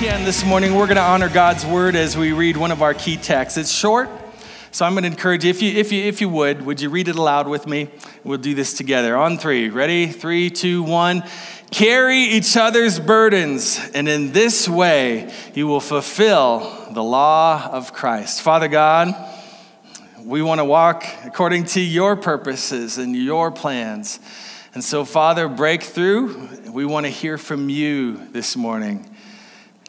can this morning, we're going to honor God's word as we read one of our key texts. It's short, so I'm going to encourage you if you if you if you would, would you read it aloud with me? We'll do this together. On 3. Ready? Three, two, one. Carry each other's burdens, and in this way you will fulfill the law of Christ. Father God, we want to walk according to your purposes and your plans. And so, Father, break through. We want to hear from you this morning.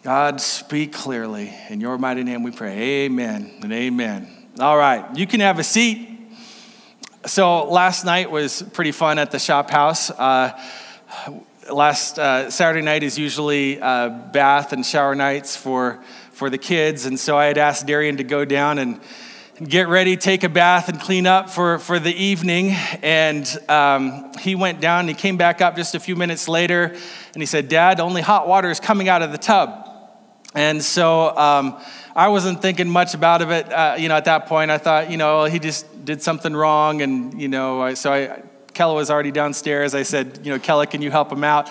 God, speak clearly. In your mighty name we pray. Amen and amen. All right, you can have a seat. So, last night was pretty fun at the shop house. Uh, last uh, Saturday night is usually uh, bath and shower nights for, for the kids. And so I had asked Darian to go down and, get ready, take a bath, and clean up for, for the evening. And um, he went down and he came back up just a few minutes later and he said, Dad, only hot water is coming out of the tub. And so um, I wasn't thinking much about it, uh, you know, at that point. I thought, you know, he just did something wrong. And, you know, I, so I, Kella was already downstairs. I said, you know, Kella, can you help him out?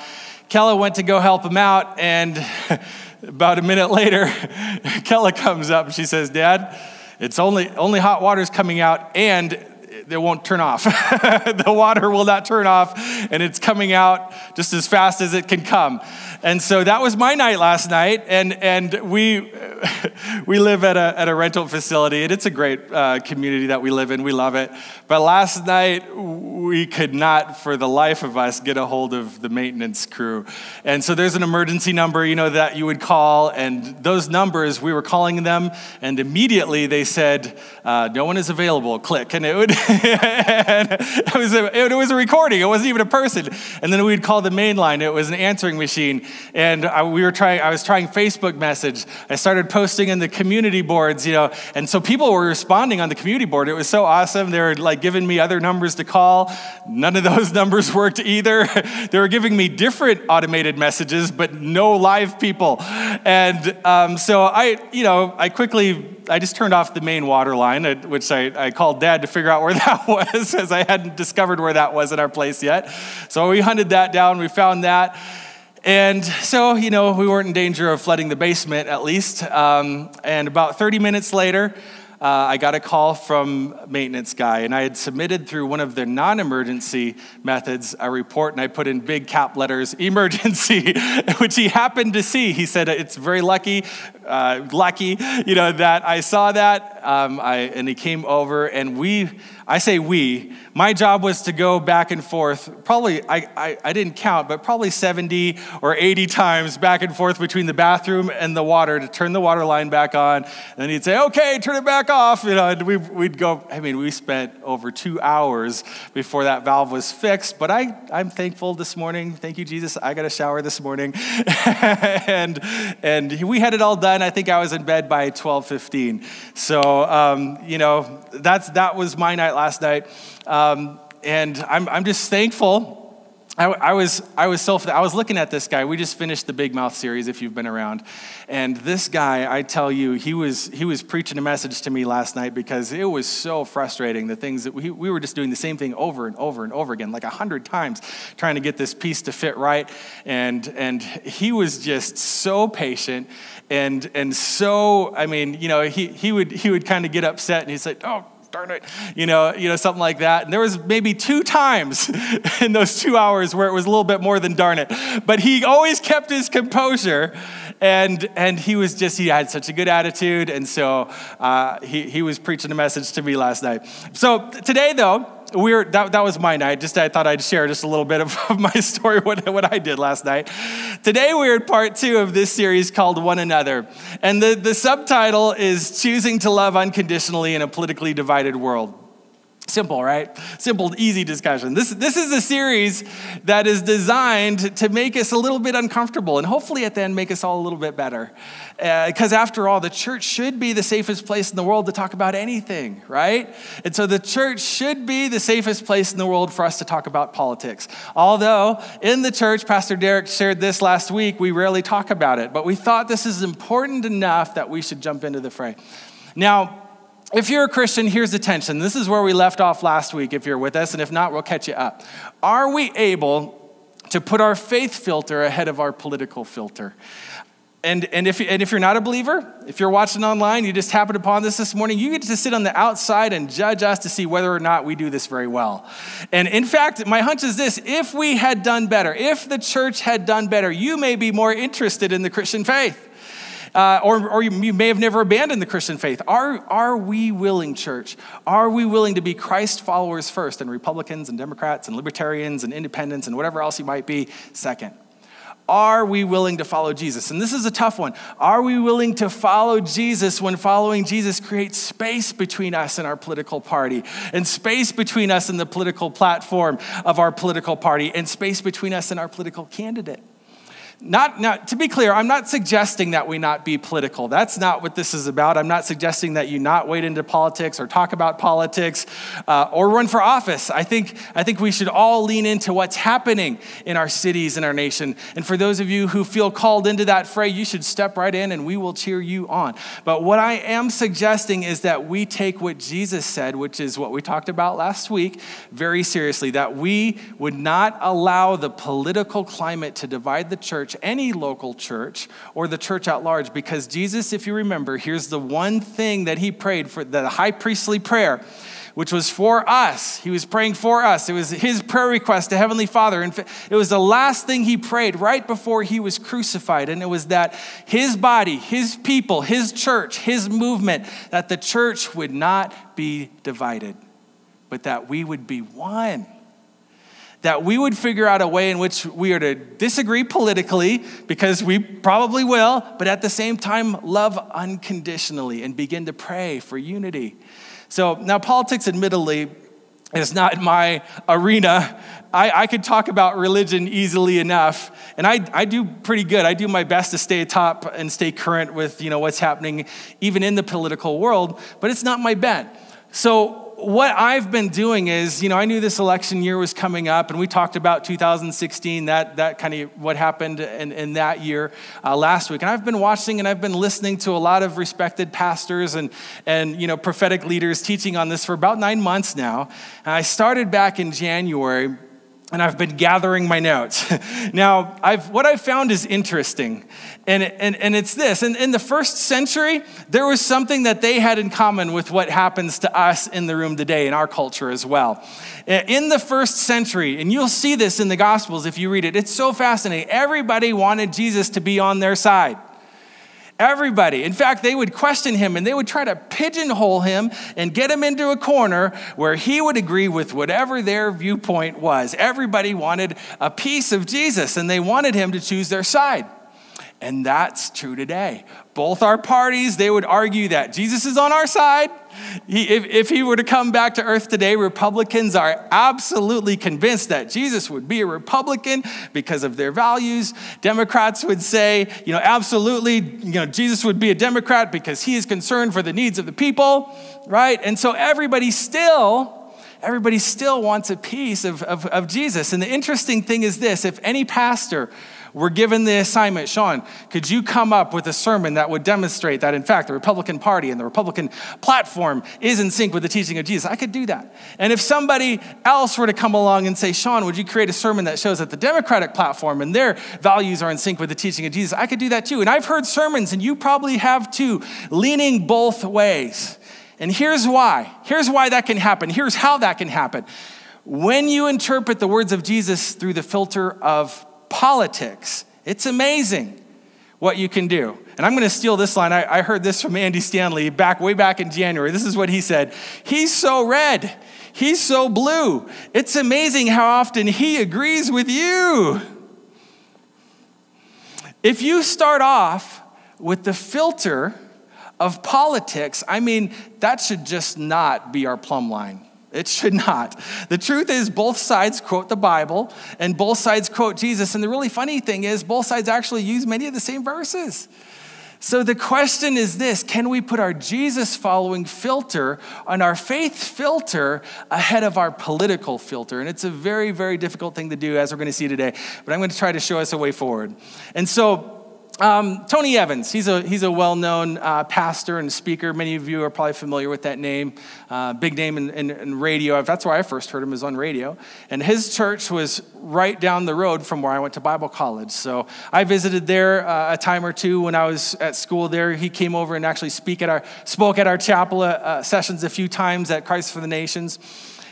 Kella went to go help him out. And about a minute later, Kella comes up and she says, Dad, it's only, only hot water's coming out and it won't turn off. the water will not turn off, and it's coming out just as fast as it can come. And so that was my night last night, and, and we, we live at a, at a rental facility, and it's a great uh, community that we live in. We love it. But last night, we could not, for the life of us, get a hold of the maintenance crew. And so there's an emergency number, you know, that you would call, and those numbers, we were calling them, and immediately they said, uh, no one is available, click. And it would, it, was a, it was a recording, it wasn't even a person. And then we'd call the main line, it was an answering machine. And I, we were trying, I was trying Facebook message. I started posting in the community boards, you know, and so people were responding on the community board. It was so awesome. They were like giving me other numbers to call. None of those numbers worked either. they were giving me different automated messages, but no live people. And um, so I, you know, I quickly, I just turned off the main water line, uh, which I, I called dad to figure out where that was, as I hadn't discovered where that was in our place yet. So we hunted that down. We found that. And so, you know, we weren't in danger of flooding the basement at least. Um, and about 30 minutes later, uh, I got a call from maintenance guy, and I had submitted through one of their non-emergency methods a report, and I put in big cap letters "emergency," which he happened to see. He said it's very lucky, uh, lucky, you know, that I saw that. Um, I, and he came over, and we I say we. My job was to go back and forth, probably, I, I, I, didn't count, but probably 70 or 80 times back and forth between the bathroom and the water to turn the water line back on. And then he'd say, okay, turn it back off. You know, and we, we'd go, I mean, we spent over two hours before that valve was fixed. But I, I'm thankful this morning. Thank you, Jesus. I got a shower this morning. and, and we had it all done. I think I was in bed by 1215. So, um, you know, that's, that was my night last night. Um, and I'm, I'm just thankful. I, I, was, I was so, I was looking at this guy. We just finished the Big Mouth series, if you've been around. And this guy, I tell you, he was, he was preaching a message to me last night because it was so frustrating. The things that we, we were just doing the same thing over and over and over again, like a hundred times, trying to get this piece to fit right. And, and he was just so patient and, and so, I mean, you know, he, he would, he would kind of get upset and he'd say, oh, darn it, you know, you know, something like that. And there was maybe two times in those two hours where it was a little bit more than darn it. But he always kept his composure, and and he was just he had such a good attitude, and so uh, he he was preaching a message to me last night. So today though we're, that, that was my night. Just I thought I'd share just a little bit of, of my story, what, what I did last night. Today we're in part two of this series called One Another. And the, the subtitle is Choosing to Love Unconditionally in a Politically Divided World. Simple, right? Simple, easy discussion. This, this is a series that is designed to make us a little bit uncomfortable and hopefully at the end make us all a little bit better. Because uh, after all, the church should be the safest place in the world to talk about anything, right? And so the church should be the safest place in the world for us to talk about politics. Although in the church, Pastor Derek shared this last week, we rarely talk about it, but we thought this is important enough that we should jump into the fray. Now, if you're a Christian, here's the tension. This is where we left off last week, if you're with us, and if not, we'll catch you up. Are we able to put our faith filter ahead of our political filter? And, and, if, and if you're not a believer, if you're watching online, you just happened upon this this morning, you get to sit on the outside and judge us to see whether or not we do this very well. And in fact, my hunch is this if we had done better, if the church had done better, you may be more interested in the Christian faith. Uh, or, or you may have never abandoned the Christian faith. Are, are we willing, church? Are we willing to be Christ followers first and Republicans and Democrats and libertarians and independents and whatever else you might be second? Are we willing to follow Jesus? And this is a tough one. Are we willing to follow Jesus when following Jesus creates space between us and our political party, and space between us and the political platform of our political party, and space between us and our political candidate? Not, not, to be clear, I'm not suggesting that we not be political. That's not what this is about. I'm not suggesting that you not wade into politics or talk about politics uh, or run for office. I think, I think we should all lean into what's happening in our cities and our nation. And for those of you who feel called into that fray, you should step right in and we will cheer you on. But what I am suggesting is that we take what Jesus said, which is what we talked about last week, very seriously, that we would not allow the political climate to divide the church church, any local church, or the church at large, because Jesus, if you remember, here's the one thing that he prayed for the high priestly prayer which was for us. He was praying for us. It was his prayer request to Heavenly Father. And it was the last thing he prayed right before he was crucified. And it was that his body, his people, his church, his movement, that the church would not be divided, but that we would be one that we would figure out a way in which we are to disagree politically, because we probably will, but at the same time, love unconditionally and begin to pray for unity. So now, politics, admittedly, is not my arena. I, I could talk about religion easily enough, and I, I do pretty good. I do my best to stay atop and stay current with you know, what's happening even in the political world, but it's not my bent. So what I've been doing is, you know, I knew this election year was coming up, and we talked about 2016, that, that kind of what happened in, in that year uh, last week. And I've been watching and I've been listening to a lot of respected pastors and, and, you know, prophetic leaders teaching on this for about nine months now. And I started back in January and I've been gathering my notes. now, I've, what I've found is interesting, and, and, and it's this. In, in the first century, there was something that they had in common with what happens to us in the room today, in our culture as well. In the first century, and you'll see this in the Gospels if you read it, it's so fascinating. Everybody wanted Jesus to be on their side. Everybody. In fact, they would question him and they would try to pigeonhole him and get him into a corner where he would agree with whatever their viewpoint was. Everybody wanted a piece of Jesus and they wanted him to choose their side. And that's true today. Both our parties, they would argue that Jesus is on our side. He, if, if he were to come back to earth today, Republicans are absolutely convinced that Jesus would be a Republican because of their values. Democrats would say, you know, absolutely, you know, Jesus would be a Democrat because he is concerned for the needs of the people, right? And so everybody still everybody still wants a piece of, of, of, Jesus. And the interesting thing is this if any pastor we're given the assignment, Sean, could you come up with a sermon that would demonstrate that, in fact, the Republican Party and the Republican platform is in sync with the teaching of Jesus? I could do that. And if somebody else were to come along and say, Sean, would you create a sermon that shows that the Democratic platform and their values are in sync with the teaching of Jesus? I could do that too. And I've heard sermons, and you probably have too, leaning both ways. And here's why. Here's why that can happen. Here's how that can happen. When you interpret the words of Jesus through the filter of politics. It's amazing what you can do. And I'm going to steal this line. I, I, heard this from Andy Stanley back way back in January. This is what he said. He's so red. He's so blue. It's amazing how often he agrees with you. If you start off with the filter of politics, I mean, that should just not be our plumb line. It should not. The truth is, both sides quote the Bible and both sides quote Jesus. And the really funny thing is, both sides actually use many of the same verses. So the question is this can we put our Jesus following filter on our faith filter ahead of our political filter? And it's a very, very difficult thing to do, as we're going to see today. But I'm going to try to show us a way forward. And so, um, Tony Evans, he's a, he's a well known uh, pastor and speaker. Many of you are probably familiar with that name. Uh, big name in, in, in, radio. That's where I first heard him, was on radio. And his church was right down the road from where I went to Bible college. So I visited there uh, a time or two when I was at school there. He came over and actually speak at our, spoke at our chapel uh, uh, sessions a few times at Christ for the Nations.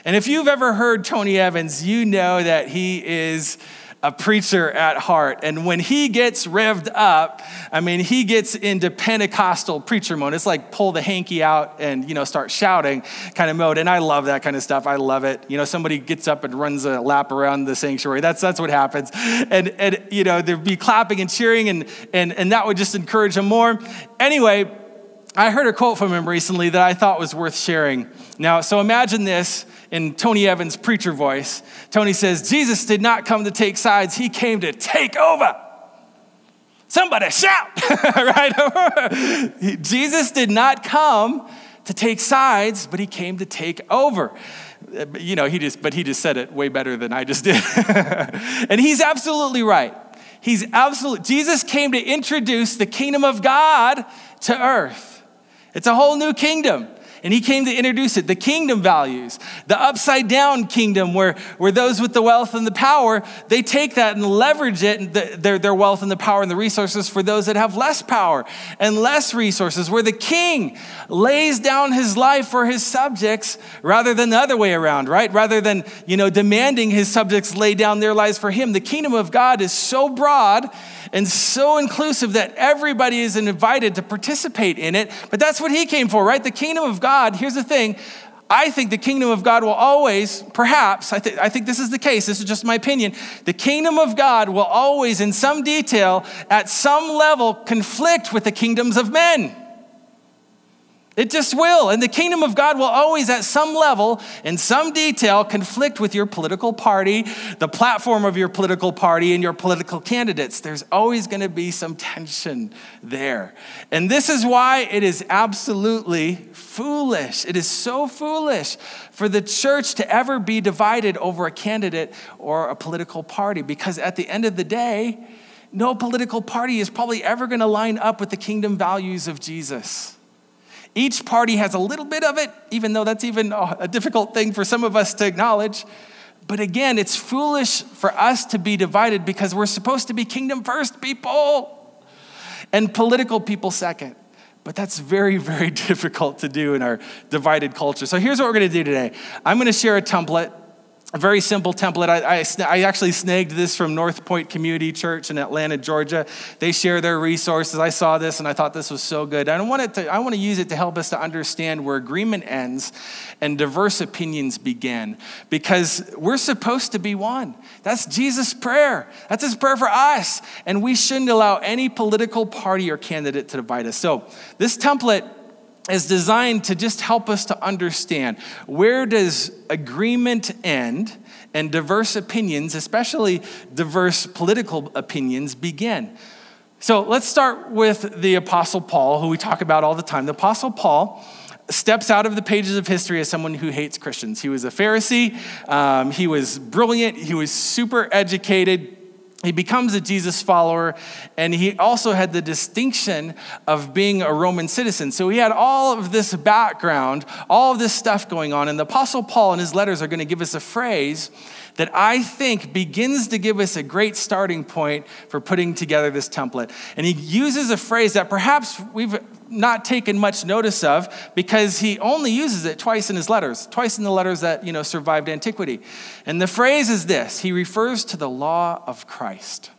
And if you've ever heard Tony Evans, you know that he is a preacher at heart. And when he gets revved up, I mean, he gets into Pentecostal preacher mode. It's like pull the hanky out and, you know, start shouting kind of mode. And I love that kind of stuff. I love it. You know, somebody gets up and runs a lap around the sanctuary. That's, that's what happens. And, and, you know, there'd be clapping and cheering and, and, and that would just encourage him more. Anyway, I heard a quote from him recently that I thought was worth sharing. Now, so imagine this in Tony Evans' preacher voice. Tony says, Jesus did not come to take sides, he came to take over. Somebody shout, right? Jesus did not come to take sides, but he came to take over. Uh, you know, he just, but he just said it way better than I just did. and he's absolutely right. He's absolutely, Jesus came to introduce the kingdom of God to earth. It's a whole new kingdom. And he came to introduce it the kingdom values, the upside down kingdom, where, where those with the wealth and the power, they take that and leverage it, the, their, their wealth and the power and the resources for those that have less power and less resources, where the king lays down his life for his subjects rather than the other way around, right? Rather than, you know, demanding his subjects lay down their lives for him. The kingdom of God is so broad and so inclusive that everybody is invited to participate in it. But that's what he came for, right? The kingdom of God, here's the thing. I think the kingdom of God will always, perhaps, I, th- I think this is the case, this is just my opinion. The kingdom of God will always, in some detail, at some level, conflict with the kingdoms of men. It just will. And the kingdom of God will always, at some level, in some detail, conflict with your political party, the platform of your political party, and your political candidates. There's always going to be some tension there. And this is why it is absolutely foolish. It is so foolish for the church to ever be divided over a candidate or a political party, because at the end of the day, no political party is probably ever going to line up with the kingdom values of Jesus. Each party has a little bit of it, even though that's even uh, a difficult thing for some of us to acknowledge. But again, it's foolish for us to be divided because we're supposed to be kingdom first people and political people second. But that's very, very difficult to do in our divided culture. So here's what we're gonna do today I'm gonna share a template a very simple template. I, I, I, actually snagged this from North Point Community Church in Atlanta, Georgia. They share their resources. I saw this and I thought this was so good. I want, to, I want to use it to help us to understand where agreement ends and diverse opinions begin because we're supposed to be one. That's Jesus' prayer. That's his prayer for us. And we shouldn't allow any political party or candidate to divide us. So, this template is designed to just help us to understand where does agreement end and diverse opinions, especially diverse political opinions, begin. So let's start with the Apostle Paul, who we talk about all the time. The Apostle Paul steps out of the pages of history as someone who hates Christians. He was a Pharisee, um, he was brilliant, he was super educated he becomes a Jesus follower, and he also had the distinction of being a Roman citizen. So he had all of this background, all of this stuff going on. And the Apostle Paul in his letters are going to give us a phrase that I think begins to give us a great starting point for putting together this template. And he uses a phrase that perhaps we've not taken much notice of because he only uses it twice in his letters, twice in the letters that, you know, survived antiquity. And the phrase is this he refers to the law of Christ.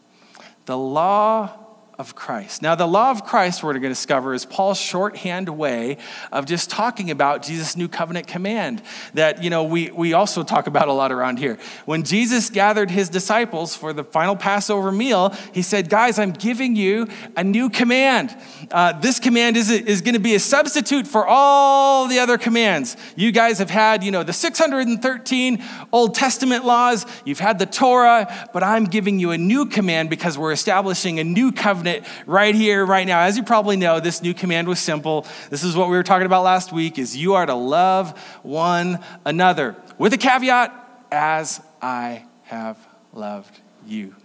The law of Christ. Now, the law of Christ, we're going to discover, is Paul's shorthand way of just talking about Jesus' new covenant command that, you know, we, we also talk about a lot around here. When Jesus gathered his disciples for the final Passover meal, he said, Guys, I'm giving you a new command. Uh, this command is, is going to be a substitute for all the other commands. You guys have had, you know, the 613 Old Testament laws, you've had the Torah, but I'm giving you a new command because we're establishing a new covenant it right here, right now. As you probably know, this new command was simple. This is what we were talking about last week is you are to love one another. With a caveat, as I have loved you.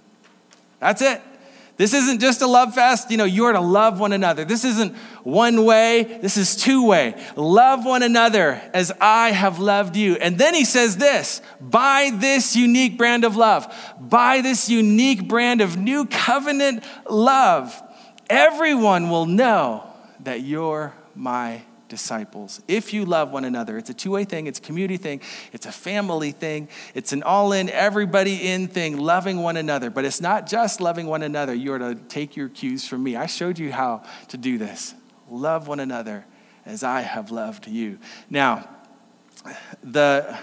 That's it. This isn't just a love fest. You know, you are to love one another. This isn't one way, this is two way. Love one another as I have loved you. And then he says this by this unique brand of love, by this unique brand of new covenant love, everyone will know that you're my disciples. If you love one another, it's a two way thing, it's a community thing, it's a family thing, it's an all in, everybody in thing, loving one another. But it's not just loving one another. You are to take your cues from me. I showed you how to do this. Love one another as I have loved you. Now, the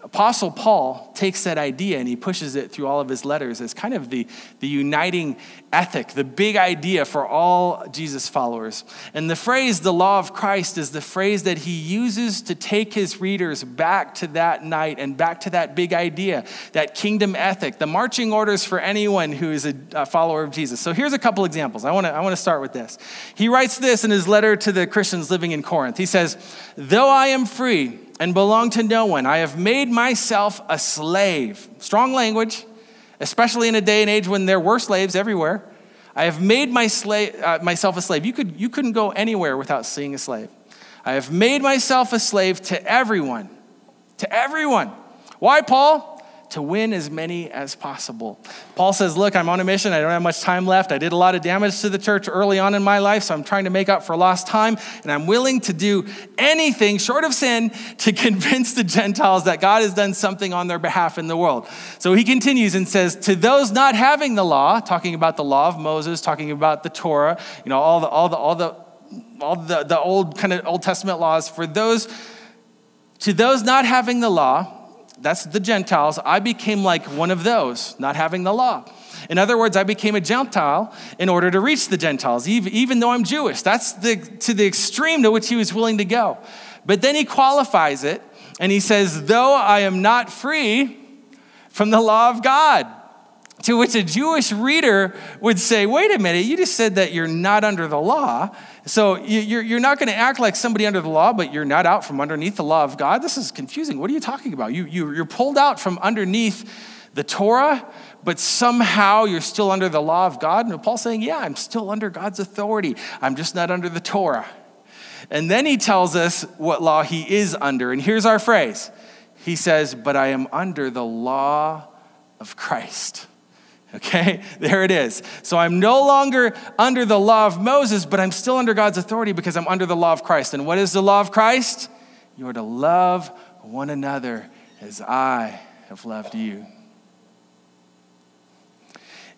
Apostle Paul takes that idea and he pushes it through all of his letters as kind of the, the uniting ethic, the big idea for all Jesus followers. And the phrase, the law of Christ, is the phrase that he uses to take his readers back to that night and back to that big idea, that kingdom ethic, the marching orders for anyone who is a, follower of Jesus. So here's a couple examples. I want to I want to start with this. He writes this in his letter to the Christians living in Corinth. He says, Though I am free, and belong to no one. I have made myself a slave. Strong language, especially in a day and age when there were slaves everywhere. I have made my slave, uh, myself a slave. You, could, you couldn't go anywhere without seeing a slave. I have made myself a slave to everyone. To everyone. Why, Paul? To win as many as possible. Paul says, Look, I'm on a mission. I don't have much time left. I did a lot of damage to the church early on in my life, so I'm trying to make up for lost time. And I'm willing to do anything short of sin to convince the Gentiles that God has done something on their behalf in the world. So he continues and says, To those not having the law, talking about the law of Moses, talking about the Torah, you know, all the, all the, all the, all the, the old kind of Old Testament laws, for those, to those not having the law, that's the Gentiles, I became like one of those, not having the law. In other words, I became a Gentile in order to reach the Gentiles, even though I'm Jewish. That's the, to the extreme to which he was willing to go. But then he qualifies it and he says, Though I am not free from the law of God. To which a Jewish reader would say, Wait a minute, you just said that you're not under the law. So you're not going to act like somebody under the law, but you're not out from underneath the law of God. This is confusing. What are you talking about? You, you, you're pulled out from underneath the Torah, but somehow you're still under the law of God. And Paul's saying, Yeah, I'm still under God's authority. I'm just not under the Torah. And then he tells us what law he is under. And here's our phrase He says, But I am under the law of Christ. Okay, there it is. So I'm no longer under the law of Moses, but I'm still under God's authority because I'm under the law of Christ. And what is the law of Christ? You are to love one another as I have loved you.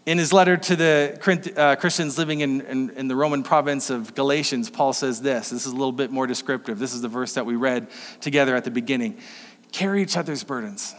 In his letter to the uh, Christians living in, in, in, the Roman province of Galatians, Paul says this. This is a little bit more descriptive. This is the verse that we read together at the beginning. Carry each other's burdens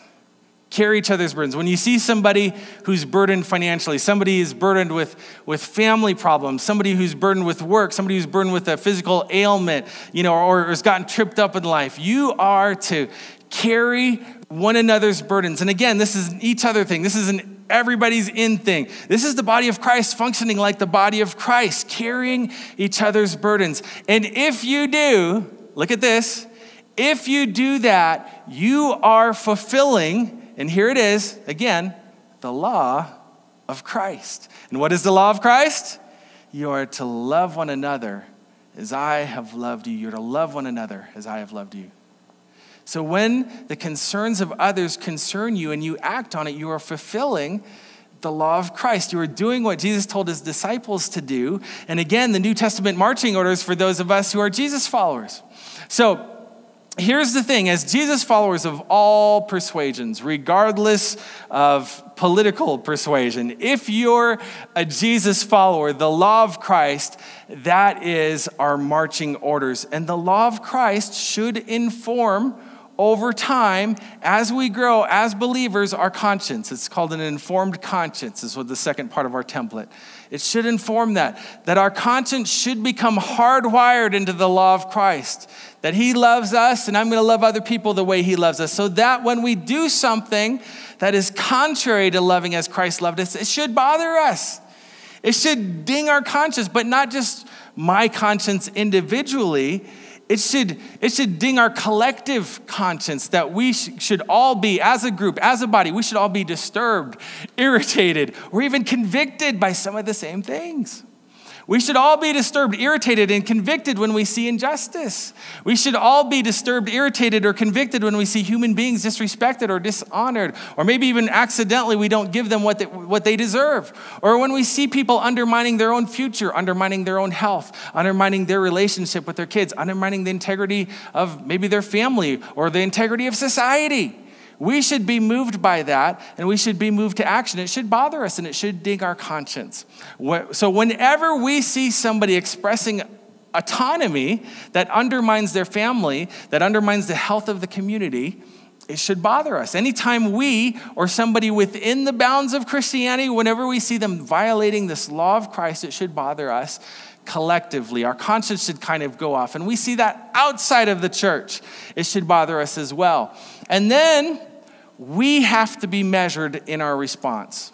carry each other's burdens. When you see somebody who's burdened financially, somebody is burdened with, with family problems, somebody who's burdened with work, somebody who's burdened with a physical ailment, you know, or has gotten tripped up in life, you are to carry one another's burdens. And again, this is each other thing. This is an everybody's in thing. This is the body of Christ functioning like the body of Christ, carrying each other's burdens. And if you do, look at this, if you do that, you are fulfilling and here it is again the law of Christ. And what is the law of Christ? You are to love one another as I have loved you. You're to love one another as I have loved you. So when the concerns of others concern you and you act on it, you are fulfilling the law of Christ. You are doing what Jesus told his disciples to do. And again, the New Testament marching orders for those of us who are Jesus followers. So here's the thing as Jesus followers of all persuasions, regardless of political persuasion, if you're a Jesus follower, the law of Christ, that is our marching orders. And the law of Christ should inform over time, as we grow as believers, our conscience. It's called an informed conscience, is what the second part of our template. It should inform that, that our conscience should become hardwired into the law of Christ, that He loves us and I'm going to love other people the way He loves us. So that when we do something that is contrary to loving as Christ loved us, it should bother us. It should ding our conscience, but not just my conscience individually. it should, it should ding our collective conscience that we sh- should all be, as a group, as a body, we should all be disturbed, irritated, or even convicted by some of the same things. We should all be disturbed, irritated, and convicted when we see injustice. We should all be disturbed, irritated, or convicted when we see human beings disrespected or dishonored, or maybe even accidentally we don't give them what they, what they deserve. Or when we see people undermining their own future, undermining their own health, undermining their relationship with their kids, undermining the integrity of maybe their family or the integrity of society. We should be moved by that and we should be moved to action. It should bother us and it should ding our conscience. So, whenever we see somebody expressing autonomy that undermines their family, that undermines the health of the community, it should bother us. Anytime we or somebody within the bounds of Christianity, whenever we see them violating this law of Christ, it should bother us collectively. Our conscience should kind of go off. And we see that outside of the church, it should bother us as well. And then we have to be measured in our response.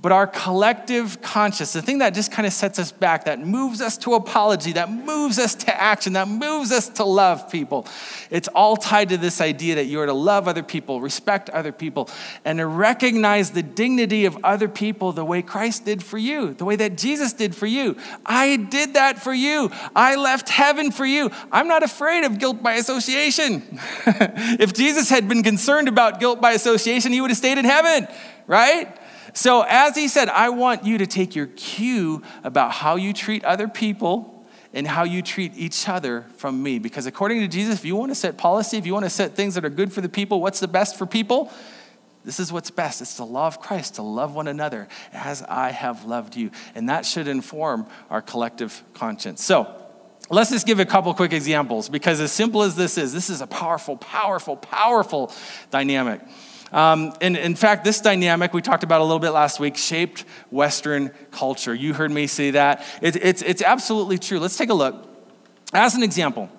But our collective conscience, the thing that just kind of sets us back, that moves us to apology, that moves us to action, that moves us to love people, it's all tied to this idea that you are to love other people, respect other people, and to recognize the dignity of other people the way Christ did for you, the way that Jesus did for you. I did that for you. I left heaven for you. I'm not afraid of guilt by association. if Jesus had been concerned about guilt by association, he would have stayed in heaven, right? So, as he said, I want you to take your cue about how you treat other people and how you treat each other from me. Because according to Jesus, if you want to set policy, if you want to set things that are good for the people, what's the best for people? This is what's best. It's the law of Christ, to love one another as I have loved you. And that should inform our collective conscience. So, let's just give a couple quick examples because, as simple as this is, this is a powerful, powerful, powerful dynamic. Um, and in fact, this dynamic we talked about a little bit last week shaped Western culture. You heard me say that. It, it's, it's absolutely true. Let's take a look. As an example,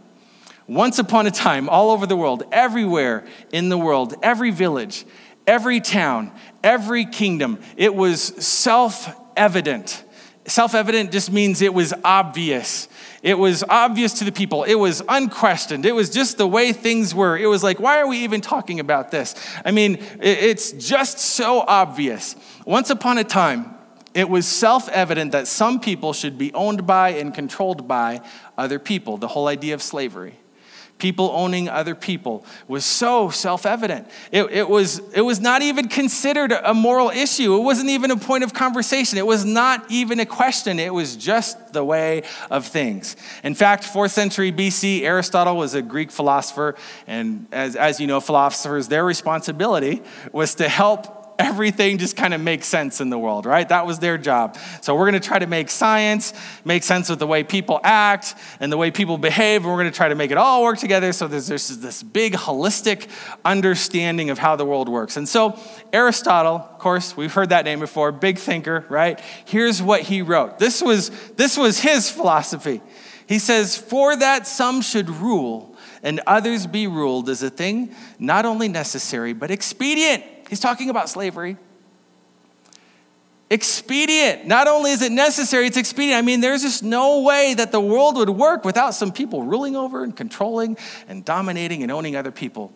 once upon a time, all over the world, everywhere in the world, every village, every town, every kingdom, it was self evident. Self evident just means it was obvious it was obvious to the people. It was unquestioned. It was just the way things were. It was like, why are we even talking about this? I mean, it's just so obvious. Once upon a time, it was self evident that some people should be owned by and controlled by other people, the whole idea of slavery people owning other people was so self-evident. It, it, was, it was not even considered a moral issue. It wasn't even a point of conversation. It was not even a question. It was just the way of things. In fact 4th century bc aristotle was a greek philosopher and as, as you know philosophers their responsibility was to help everything just kind of makes sense in the world, right? That was their job. So we're going to try to make science make sense with the way people act and the way people behave, and we're going to try to make it all work together so there's, there's this big holistic understanding of how the world works. And so Aristotle, of course, we've heard that name before, big thinker, right? Here's what he wrote. This was, this was his philosophy. He says, For that some should rule and others be ruled is a thing not only necessary, but expedient He's talking about slavery. Expedient. Not only is it necessary, it's expedient. I mean, there's just no way that the world would work without some people ruling over and controlling and dominating and owning other people.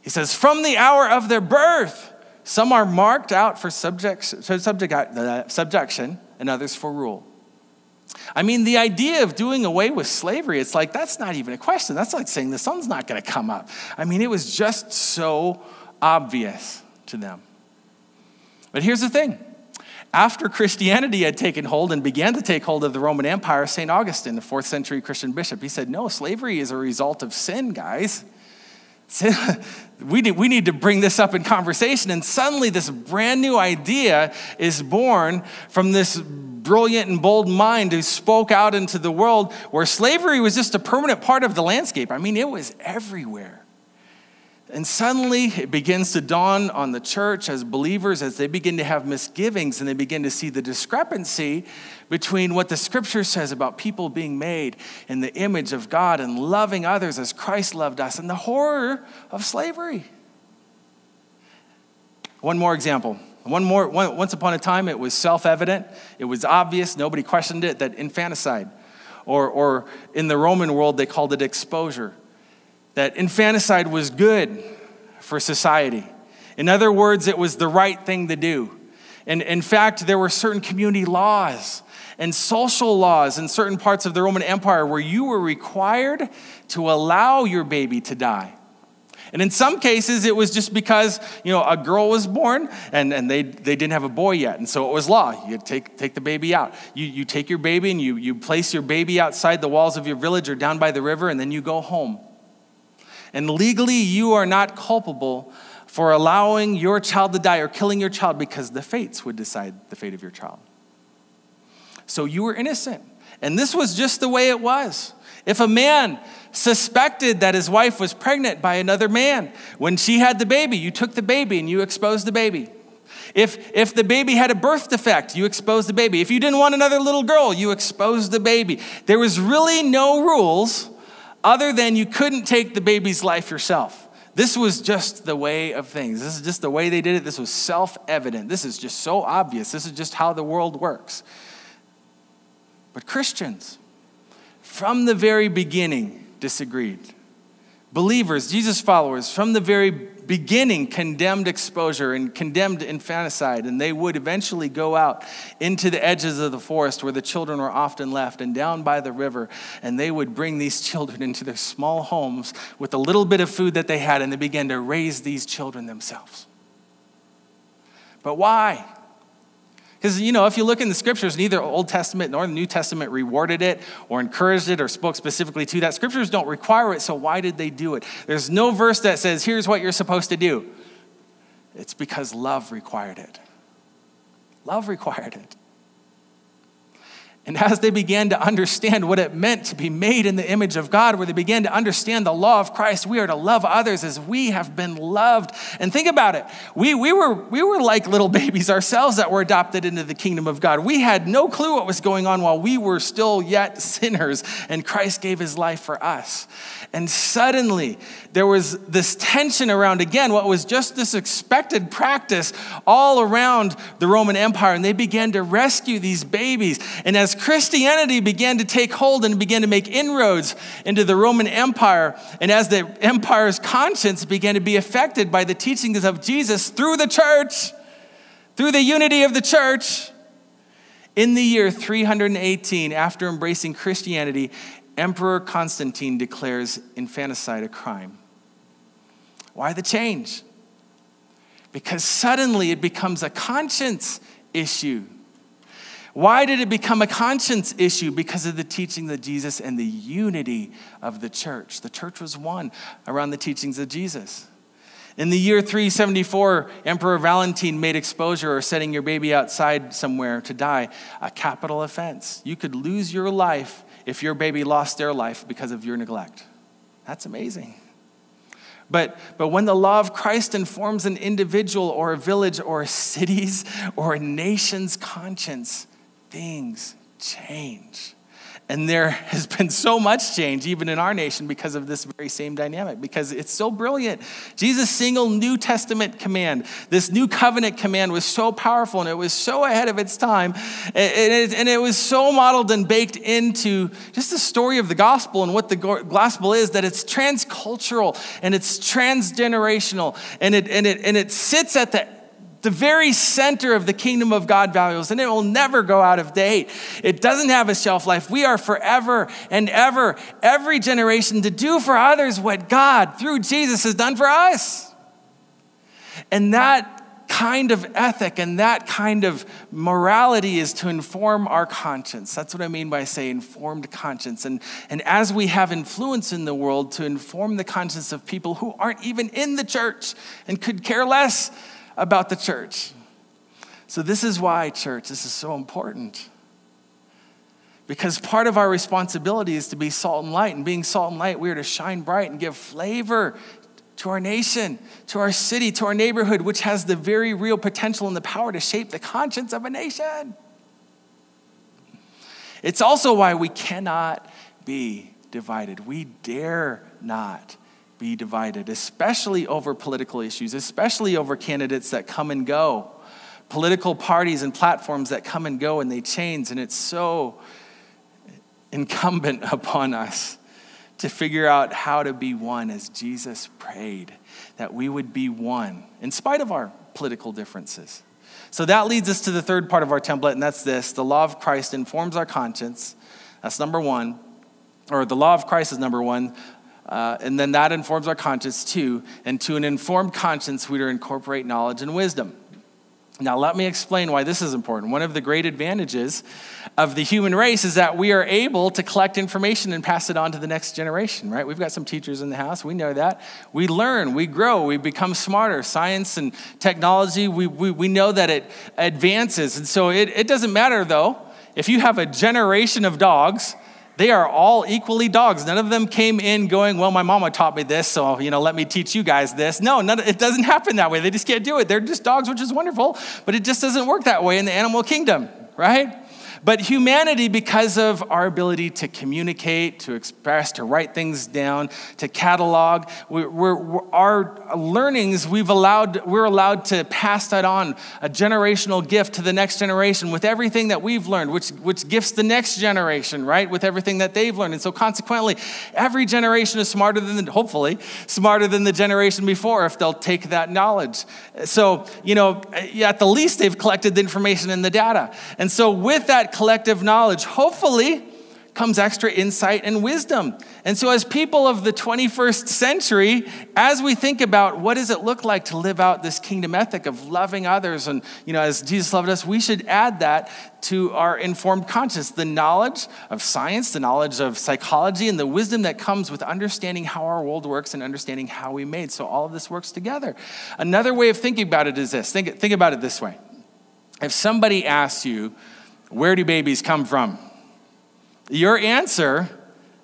He says, from the hour of their birth, some are marked out for subject, subject, uh, subjection and others for rule. I mean, the idea of doing away with slavery, it's like, that's not even a question. That's like saying the sun's not going to come up. I mean, it was just so obvious to them. But here's the thing after Christianity had taken hold and began to take hold of the Roman Empire, St. Augustine, the fourth century Christian bishop, he said, No, slavery is a result of sin, guys. We need, we need to bring this up in conversation. And suddenly, this brand new idea is born from this brilliant and bold mind who spoke out into the world where slavery was just a permanent part of the landscape. I mean, it was everywhere. And suddenly it begins to dawn on the church as believers as they begin to have misgivings and they begin to see the discrepancy between what the scripture says about people being made in the image of God and loving others as Christ loved us and the horror of slavery. One more example. One more, once upon a time, it was self evident, it was obvious, nobody questioned it that infanticide or, or in the Roman world, they called it exposure. That infanticide was good for society. In other words, it was the right thing to do. And in fact, there were certain community laws and social laws in certain parts of the Roman Empire where you were required to allow your baby to die. And in some cases, it was just because, you know, a girl was born and, and they, they didn't have a boy yet. And so it was law. You take, take the baby out. You, you take your baby and you, you place your baby outside the walls of your village or down by the river, and then you go home. And legally, you are not culpable for allowing your child to die or killing your child because the fates would decide the fate of your child. So you were innocent. And this was just the way it was. If a man suspected that his wife was pregnant by another man, when she had the baby, you took the baby and you exposed the baby. If, if the baby had a birth defect, you exposed the baby. If you didn't want another little girl, you exposed the baby. There was really no rules other than you couldn't take the baby's life yourself. This was just the way of things. This is just the way they did it. This was self evident. This is just so obvious. This is just how the world works. But Christians, from the very beginning, disagreed. Believers, Jesus followers, from the very beginning condemned exposure and condemned infanticide, and they would eventually go out into the edges of the forest where the children were often left and down by the river, and they would bring these children into their small homes with a little bit of food that they had, and they began to raise these children themselves. But why? Because, you know, if you look in the scriptures, neither Old Testament nor the New Testament rewarded it or encouraged it or spoke specifically to that. Scriptures don't require it, so why did they do it? There's no verse that says, here's what you're supposed to do. It's because love required it. Love required it. And as they began to understand what it meant to be made in the image of God, where they began to understand the law of Christ, we are to love others as we have been loved. And think about it. We, we, were, we were like little babies ourselves that were adopted into the kingdom of God. We had no clue what was going on while we were still yet sinners, and Christ gave his life for us. And suddenly, there was this tension around, again, what was just this expected practice all around the Roman Empire. And they began to rescue these babies. And as Christianity began to take hold and began to make inroads into the Roman Empire, and as the empire's conscience began to be affected by the teachings of Jesus through the church, through the unity of the church, in the year 318, after embracing Christianity, Emperor Constantine declares infanticide a crime. Why the change? Because suddenly it becomes a conscience issue. Why did it become a conscience issue? Because of the teaching of Jesus and the unity of the church. The church was one around the teachings of Jesus. In the year 374, Emperor Valentine made exposure or setting your baby outside somewhere to die a capital offense. You could lose your life if your baby lost their life because of your neglect. That's amazing. But, but when the law of Christ informs an individual or a village or a city's or a nation's conscience, things change. And there has been so much change, even in our nation, because of this very same dynamic, because it's so brilliant. Jesus' single New Testament command, this new covenant command, was so powerful and it was so ahead of its time. And it, was so modeled and baked into just the story of the gospel and what the gospel is that it's transcultural and it's transgenerational and it, and it, and it sits at the the very center of the kingdom of God values, and it will never go out of date. It doesn't have a shelf life. We are forever and ever, every generation, to do for others what God, through Jesus, has done for us. And that kind of ethic and that kind of morality is to inform our conscience. That's what I mean by say informed conscience. And, and as we have influence in the world, to inform the conscience of people who aren't even in the church and could care less about the church. So, this is why, church, this is so important. Because part of our responsibility is to be salt and light. And being salt and light, we are to shine bright and give flavor to our nation, to our city, to our neighborhood, which has the very real potential and the power to shape the conscience of a nation. It's also why we cannot be divided. We dare not be divided, especially over political issues, especially over candidates that come and go, political parties and platforms that come and go and they change. And it's so incumbent upon us to figure out how to be one as Jesus prayed, that we would be one in spite of our political differences. So that leads us to the third part of our template, and that's this the law of Christ informs our conscience. That's number one. Or the law of Christ is number one. Uh, and then that informs our conscience too. And to an informed conscience, we are to incorporate knowledge and wisdom. Now, let me explain why this is important. One of the great advantages of the human race is that we are able to collect information and pass it on to the next generation, right? We've got some teachers in the house, we know that. We learn, we grow, we become smarter. Science and technology, we, we, we know that it advances. And so it, it doesn't matter, though, if you have a generation of dogs they are all equally dogs. None of them came in going, Well, my mama taught me this, so, you know, let me teach you guys this. No, none, it doesn't happen that way. They just can't do it. They're just dogs, which is wonderful, but it just doesn't work that way in the animal kingdom, right? But humanity, because of our ability to communicate, to express, to write things down, to catalog, we're, we're, our learnings, we've allowed, we're allowed to pass that on, a generational gift to the next generation with everything that we've learned, which, which gifts the next generation, right, with everything that they've learned. And so consequently, every generation is smarter than, the, hopefully, smarter than the generation before if they'll take that knowledge. So, you know, at the least, they've collected the information and the data. And so with that collective knowledge, hopefully, comes extra insight and wisdom. And so, as people of the 21st century, as we think about what does it look like to live out this kingdom ethic of loving others, and you know, as Jesus loved us, we should add that to our informed conscience the knowledge of science, the knowledge of psychology, and the wisdom that comes with understanding how our world works and understanding how we made. So, all of this works together. Another way of thinking about it is this think, think about it this way. If somebody asks you, where do babies come from? Your answer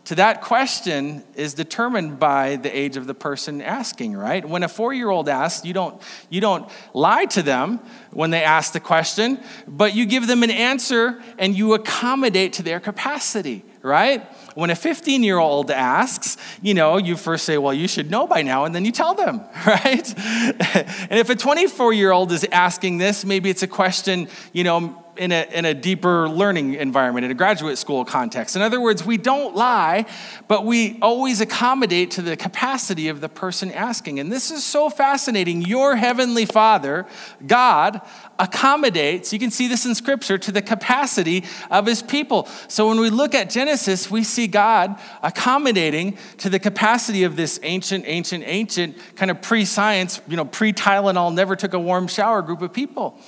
to that question is determined by the age of the person asking, right? When a four year old asks, you don't, you don't lie to them when they ask the question, but you give them an answer and you accommodate to their capacity, right? When a 15 year old asks, you know, you first say, well, you should know by now, and then you tell them, right? and if a 24 year old is asking this, maybe it's a question, you know, in a, in a deeper learning environment, in a graduate school context. In other words, we don't lie, but we always accommodate to the capacity of the person asking. And this is so fascinating. Your heavenly Father, God, accommodates, you can see this in Scripture, to the capacity of his people. So when we look at Genesis, we see God accommodating to the capacity of this ancient, ancient, ancient kind of pre science, you know, pre Tylenol, never took a warm shower group of people.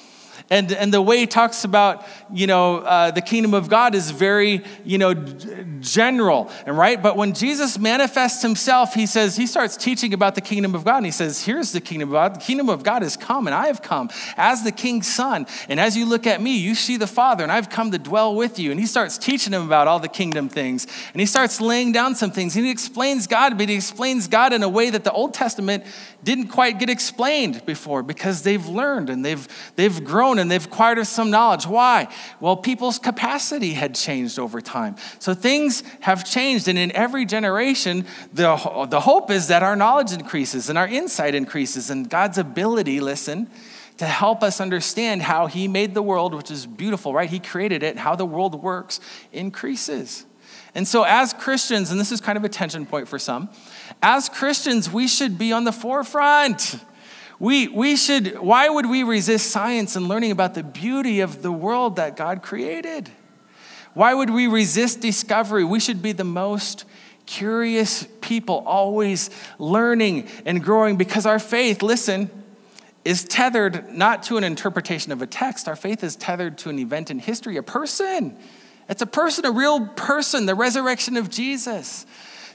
And, and the way he talks about, you know, uh, the kingdom of God is very, you know, general, and right? But when Jesus manifests himself, he says, he starts teaching about the kingdom of God. And he says, here's the kingdom of God. The kingdom of God has come, and I have come as the king's son. And as you look at me, you see the Father, and I've come to dwell with you. And he starts teaching him about all the kingdom things. And he starts laying down some things. And he explains God, but he explains God in a way that the Old Testament didn't quite get explained before because they've learned and they've, they've grown and they've acquired some knowledge. Why? Well, people's capacity had changed over time. So things have changed. And in every generation, the, the hope is that our knowledge increases and our insight increases and God's ability, listen, to help us understand how He made the world, which is beautiful, right? He created it, how the world works, increases. And so, as Christians, and this is kind of a tension point for some, as Christians, we should be on the forefront. We, we should, why would we resist science and learning about the beauty of the world that God created? Why would we resist discovery? We should be the most curious people, always learning and growing because our faith, listen, is tethered not to an interpretation of a text. Our faith is tethered to an event in history, a person. It's a person, a real person, the resurrection of Jesus.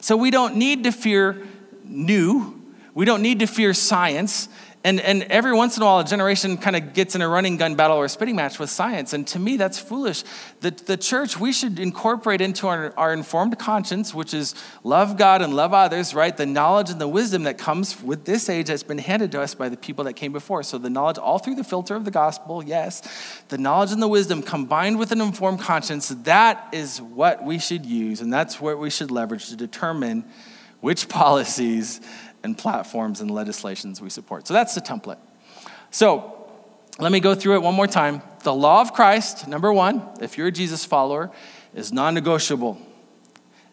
So we don't need to fear new. We don't need to fear science. And, and every once in a while, a generation kind of gets in a running gun battle or a spitting match with science. And to me, that's foolish. The, the church, we should incorporate into our, our informed conscience, which is love God and love others, right? The knowledge and the wisdom that comes with this age that's been handed to us by the people that came before. So the knowledge all through the filter of the gospel, yes. The knowledge and the wisdom combined with an informed conscience, that is what we should use. And that's what we should leverage to determine which policies and platforms and legislations we support. So that's the template. So let me go through it one more time. The law of Christ, number one, if you're a Jesus follower, is non negotiable.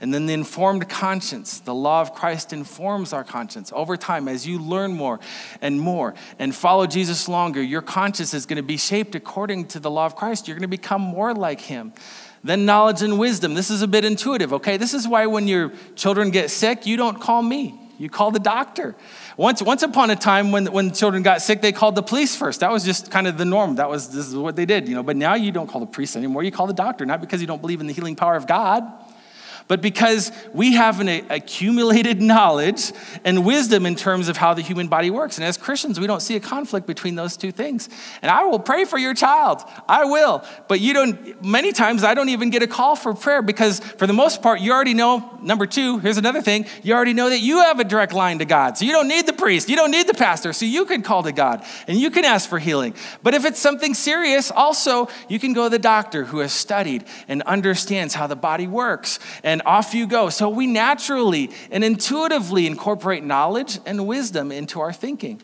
And then the informed conscience, the law of Christ informs our conscience. Over time, as you learn more and more and follow Jesus longer, your conscience is going to be shaped according to the law of Christ. You're going to become more like Him. Then knowledge and wisdom. This is a bit intuitive, okay? This is why when your children get sick, you don't call me, you call the doctor. Once, once upon a time, when, when children got sick, they called the police first. That was just kind of the norm. That was this is what they did, you know. But now you don't call the priest anymore. You call the doctor, not because you don't believe in the healing power of God, but because we have an accumulated knowledge and wisdom in terms of how the human body works. And as Christians, we don't see a conflict between those two things. And I will pray for your child. I will. But you don't, many times, I don't even get a call for prayer because, for the most part, you already know. Number two, here's another thing you already know that you have a direct line to God. So you don't need the priest, you don't need the pastor. So you can call to God and you can ask for healing. But if it's something serious, also, you can go to the doctor who has studied and understands how the body works. And and off you go. So we naturally and intuitively incorporate knowledge and wisdom into our thinking.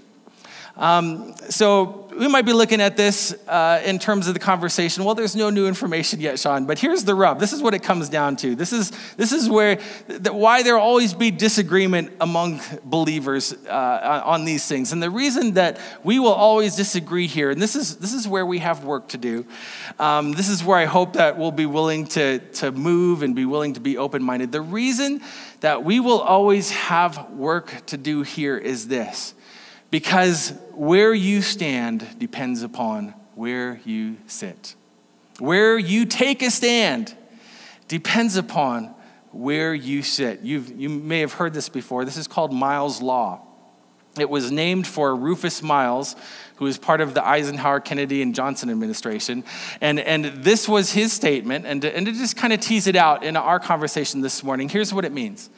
Um, so we might be looking at this uh, in terms of the conversation. Well, there's no new information yet, Sean. But here's the rub. This is what it comes down to. This is this is where the, why there will always be disagreement among believers uh, on these things. And the reason that we will always disagree here, and this is this is where we have work to do. Um, this is where I hope that we'll be willing to to move and be willing to be open minded. The reason that we will always have work to do here is this because where you stand depends upon where you sit. Where you take a stand depends upon where you sit. You've, you may have heard this before. This is called Miles' Law. It was named for Rufus Miles, who was part of the Eisenhower, Kennedy, and Johnson administration. And, and this was his statement. And to, and to just kind of tease it out in our conversation this morning, here's what it means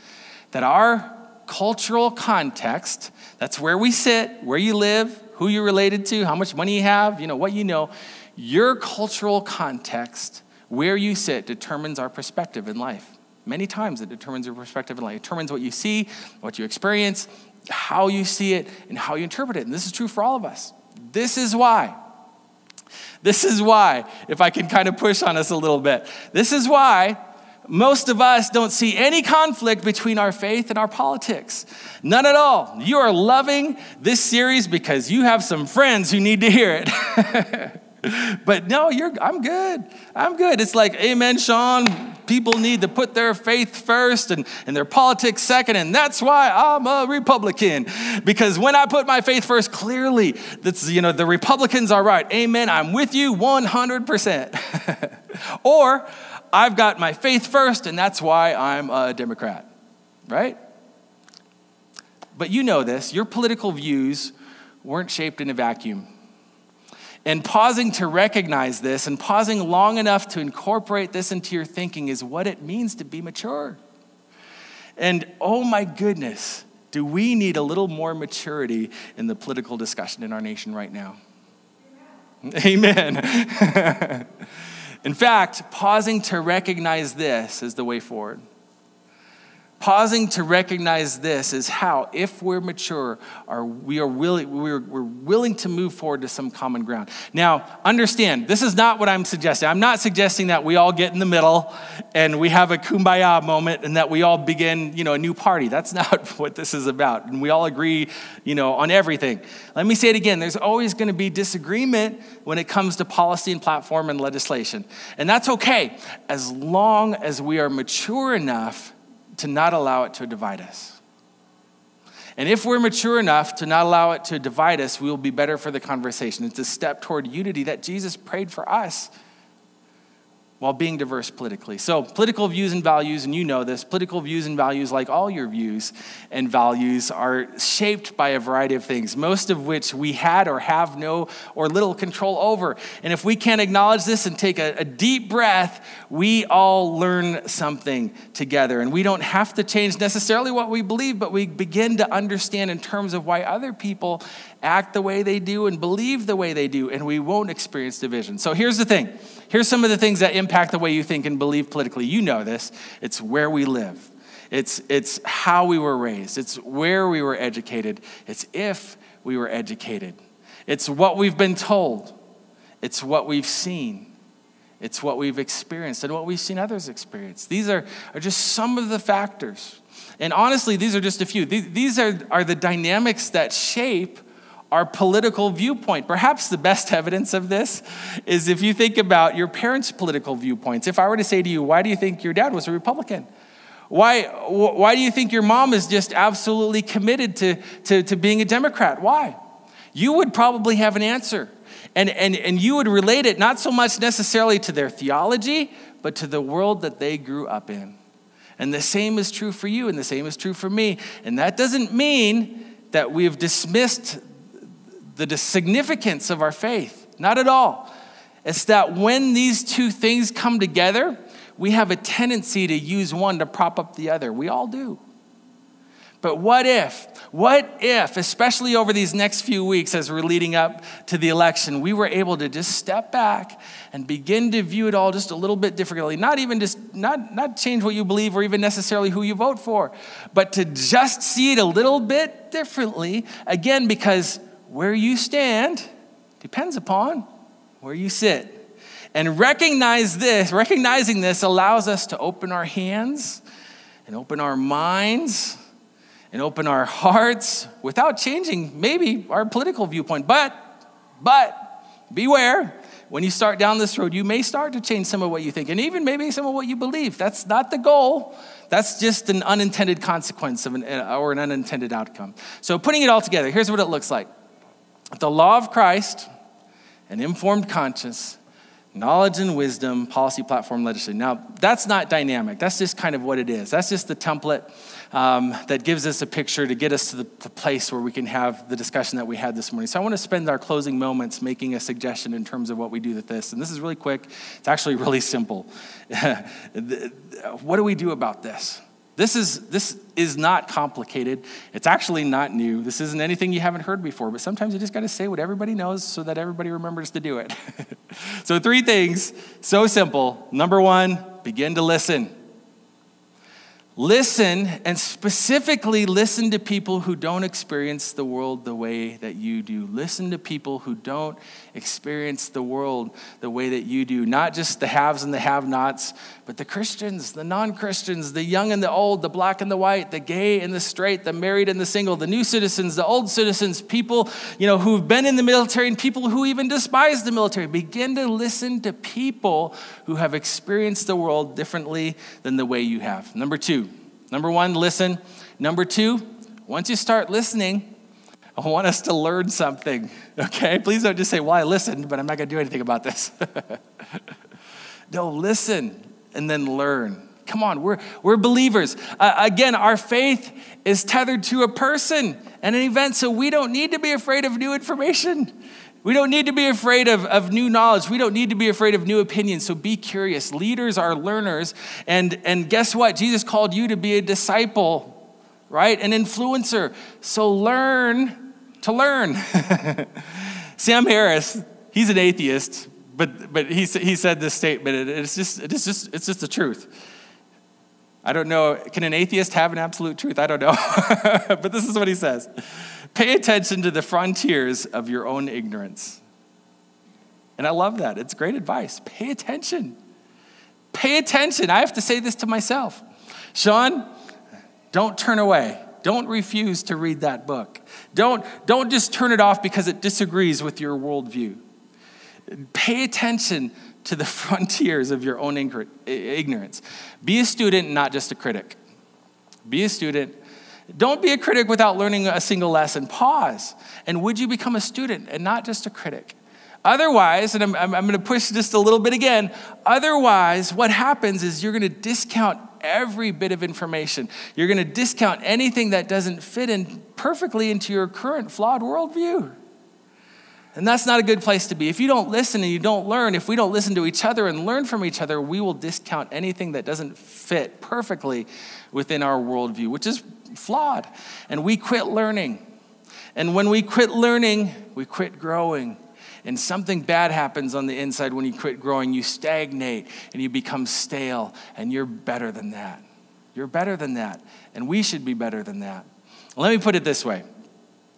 that our cultural context that's where we sit, where you live, who you're related to, how much money you have, you know, what you know. Your cultural context, where you sit, determines our perspective in life. Many times it determines your perspective in life. It determines what you see, what you experience, how you see it, and how you interpret it. And this is true for all of us. This is why. This is why, if I can kind of push on us a little bit, this is why most of us don't see any conflict between our faith and our politics. None at all. You are loving this series because you have some friends who need to hear it. but no, you're I'm good. I'm good. It's like, amen, Sean. People need to put their faith first and, and their politics second. And that's why I'm a Republican. Because when I put my faith first, clearly that's you know the Republicans are right. Amen. I'm with you 100%. or I've got my faith first, and that's why I'm a Democrat, right? But you know this your political views weren't shaped in a vacuum. And pausing to recognize this and pausing long enough to incorporate this into your thinking is what it means to be mature. And oh my goodness, do we need a little more maturity in the political discussion in our nation right now? Amen. In fact, pausing to recognize this is the way forward. Pausing to recognize this is how, if we're mature, are we are willing, we're, we're willing to move forward to some common ground. Now, understand, this is not what I'm suggesting. I'm not suggesting that we all get in the middle and we have a kumbaya moment and that we all begin, you know, a new party. That's not what this is about. And we all agree, you know, on everything. Let me say it again. There's always going to be disagreement when it comes to policy and platform and legislation. And that's okay as long as we are mature enough to not allow it to divide us. And if we're mature enough to not allow it to divide us, we will be better for the conversation. It's a step toward unity that Jesus prayed for us while being diverse politically. So, political views and values, and you know this, political views and values, like all your views and values, are shaped by a variety of things, most of which we had or have no or little control over. And if we can't acknowledge this and take a, a deep breath, we all learn something together. And we don't have to change necessarily what we believe, but we begin to understand in terms of why other people act the way they do and believe the way they do, and we won't experience division. So, here's the thing Here's some of the things that impact the way you think and believe politically. You know this. It's where we live. It's, it's how we were raised. It's where we were educated. It's if we were educated. It's what we've been told. It's what we've seen. it's what we've experienced and what we've seen others experience. These are, are just some of the factors. And honestly, these are just a few. These these are, are the dynamics that shape our political viewpoint. Perhaps the best evidence of this is if you think about your parents' political viewpoints. If I were to say to you, why do you think your dad was a Republican? Why, why do you think your mom is just absolutely committed to, to, to being a Democrat? Why? You would probably have an answer. And, and, and you would relate it not so much necessarily to their theology, but to the world that they grew up in. And the same is true for you, and the same is true for me. And that doesn't mean that we've dismissed the significance of our faith. Not at all. It's that when these two things come together, we have a tendency to use one to prop up the other. We all do. But what if, what if, especially over these next few weeks as we're leading up to the election, we were able to just step back and begin to view it all just a little bit differently? Not even just, not, not change what you believe or even necessarily who you vote for, but to just see it a little bit differently. Again, because where you stand depends upon where you sit. And recognize this, recognizing this allows us to open our hands and open our minds and open our hearts without changing maybe our political viewpoint. But, but, beware, when you start down this road, you may start to change some of what you think and even maybe some of what you believe. That's not the goal. That's just an unintended consequence of an, or an unintended outcome. So, putting it all together, here's what it looks like the law of Christ, an informed conscience, knowledge and wisdom, policy, platform, legislation. Now, that's not dynamic. That's just kind of what it is. That's just the template um, that gives us a picture to get us to the, the, place where we can have the discussion that we had this morning. So I want to spend our closing moments making a suggestion in terms of what we do with this. And this is really quick. It's actually really simple. what do we do about this? This is, this is not complicated. It's actually not new. This isn't anything you haven't heard before, but sometimes you just got to say what everybody knows so that everybody remembers to do it. so, three things, so simple. Number one, begin to listen. Listen and specifically listen to people who don't experience the world the way that you do. Listen to people who don't experience the world the way that you do. Not just the haves and the have nots, but the Christians, the non Christians, the young and the old, the black and the white, the gay and the straight, the married and the single, the new citizens, the old citizens, people you know, who've been in the military and people who even despise the military. Begin to listen to people who have experienced the world differently than the way you have. Number two, Number one, listen. Number two, once you start listening, I want us to learn something, okay? Please don't just say, well, I listened, but I'm not gonna do anything about this. no, listen and then learn. Come on, we're, we're believers. Uh, again, our faith is tethered to a person and an event, so we don't need to be afraid of new information. We don't need to be afraid of, of new knowledge. We don't need to be afraid of new opinions. So be curious. Leaders are learners. And, and guess what? Jesus called you to be a disciple, right? An influencer. So learn to learn. Sam Harris, he's an atheist, but, but he, he said this statement. It's just, it's, just, it's just the truth. I don't know. Can an atheist have an absolute truth? I don't know. but this is what he says. Pay attention to the frontiers of your own ignorance. And I love that. It's great advice. Pay attention. Pay attention. I have to say this to myself. Sean, don't turn away. Don't refuse to read that book. Don't, don't just turn it off because it disagrees with your worldview. Pay attention to the frontiers of your own ignorance. Be a student, not just a critic. Be a student, don't be a critic without learning a single lesson. Pause. And would you become a student and not just a critic? Otherwise, and I'm, I'm, going to push just a little bit again, otherwise, what happens is you're going to discount every bit of information. You're going to discount anything that doesn't fit in perfectly into your current flawed worldview. And that's not a good place to be. If you don't listen and you don't learn, if we don't listen to each other and learn from each other, we will discount anything that doesn't fit perfectly within our worldview, which is flawed. And we quit learning. And when we quit learning, we quit growing. And something bad happens on the inside when you quit growing. You stagnate and you become stale, and you're better than that. You're better than that. And we should be better than that. Let me put it this way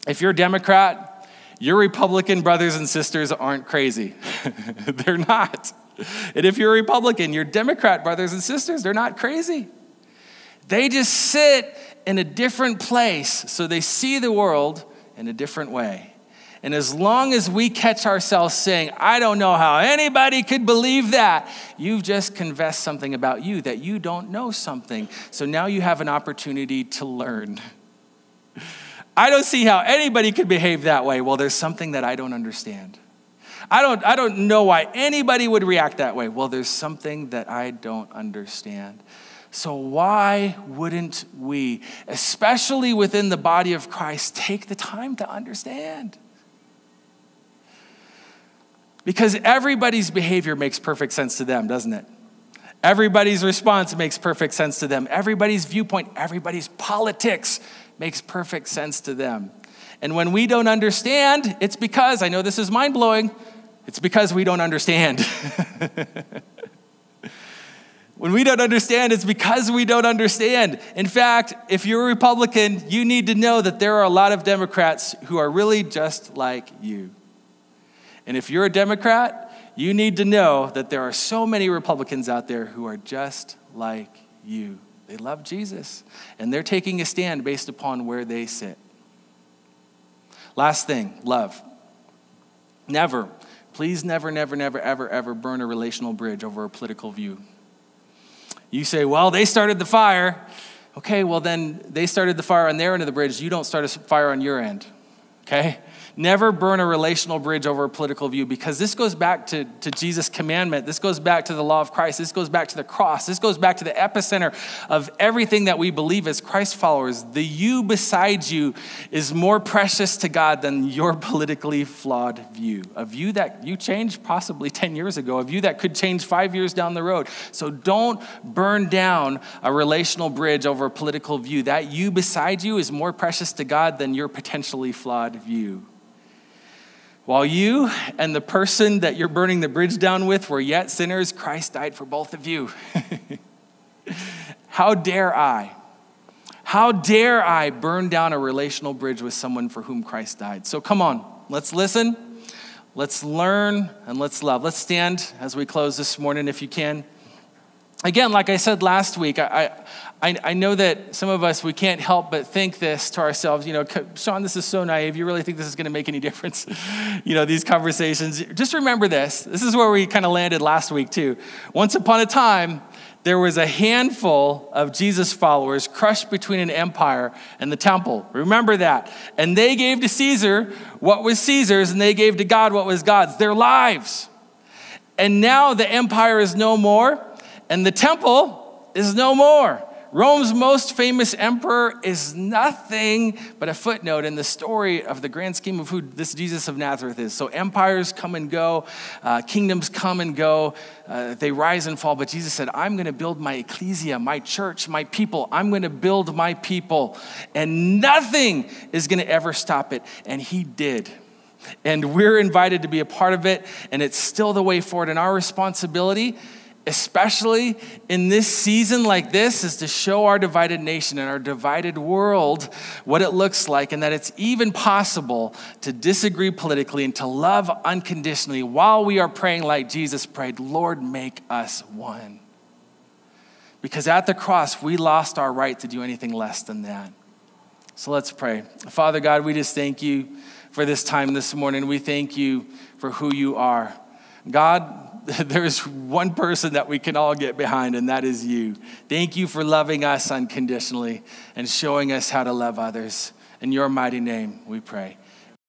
if you're a Democrat, your Republican brothers and sisters aren't crazy. They're not. And if you're a Republican, your Democrat brothers and sisters, they're not crazy. They just sit in a different place so they see the world in a different way. And as long as we catch ourselves saying, I don't know how anybody could believe that, you've just confessed something about you that you don't know something. So now you have an opportunity to learn. I don't see how anybody could behave that way. Well, there's something that I don't understand. I don't, I don't know why anybody would react that way. Well, there's something that I don't understand. So, why wouldn't we, especially within the body of Christ, take the time to understand? Because everybody's behavior makes perfect sense to them, doesn't it? Everybody's response makes perfect sense to them. Everybody's viewpoint, everybody's politics makes perfect sense to them. And when we don't understand, it's because, I know this is mind blowing, it's because we don't understand. when we don't understand, it's because we don't understand. In fact, if you're a Republican, you need to know that there are a lot of Democrats who are really just like you. And if you're a Democrat, you need to know that there are so many Republicans out there who are just like you. They love Jesus, and they're taking a stand based upon where they sit. Last thing love. Never, please never, never, never, ever, ever burn a relational bridge over a political view. You say, well, they started the fire. Okay, well, then they started the fire on their end of the bridge. You don't start a fire on your end. Okay? Never burn a relational bridge over a political view because this goes back to, to Jesus' commandment. This goes back to the law of Christ. This goes back to the cross. This goes back to the epicenter of everything that we believe as Christ followers. The you beside you is more precious to God than your politically flawed view. A view that you changed possibly 10 years ago, a view that could change five years down the road. So don't burn down a relational bridge over a political view. That you beside you is more precious to God than your potentially flawed view. While you and the person that you're burning the bridge down with were yet sinners, Christ died for both of you. How dare I? How dare I burn down a relational bridge with someone for whom Christ died? So come on, let's listen, let's learn, and let's love. Let's stand as we close this morning if you can. Again, like I said last week, I, I, I, know that some of us, we can't help but think this to ourselves, you know, Sean, this is so naive. You really think this is going to make any difference? you know, these conversations. Just remember this. This is where we kind of landed last week, too. Once upon a time, there was a handful of Jesus followers crushed between an empire and the temple. Remember that. And they gave to Caesar what was Caesar's, and they gave to God what was God's their lives. And now the empire is no more, and the temple is no more. Rome's most famous emperor is nothing but a footnote in the story of the grand scheme of who this Jesus of Nazareth is. So empires come and go, uh, kingdoms come and go, uh, they rise and fall. But Jesus said, I'm going to build my ecclesia, my church, my people. I'm going to build my people, and nothing is going to ever stop it. And he did. And we're invited to be a part of it, and it's still the way forward. And our responsibility especially in this season like this, is to show our divided nation and our divided world what it looks like and that it's even possible to disagree politically and to love unconditionally while we are praying like Jesus prayed Lord, make us one. Because at the cross, we lost our right to do anything less than that. So let's pray. Father God, we just thank you for this time this morning. We thank you for who you are. God, there's one person that we can all get behind, and that is you. Thank you for loving us unconditionally and showing us how to love others. In your mighty name, we pray.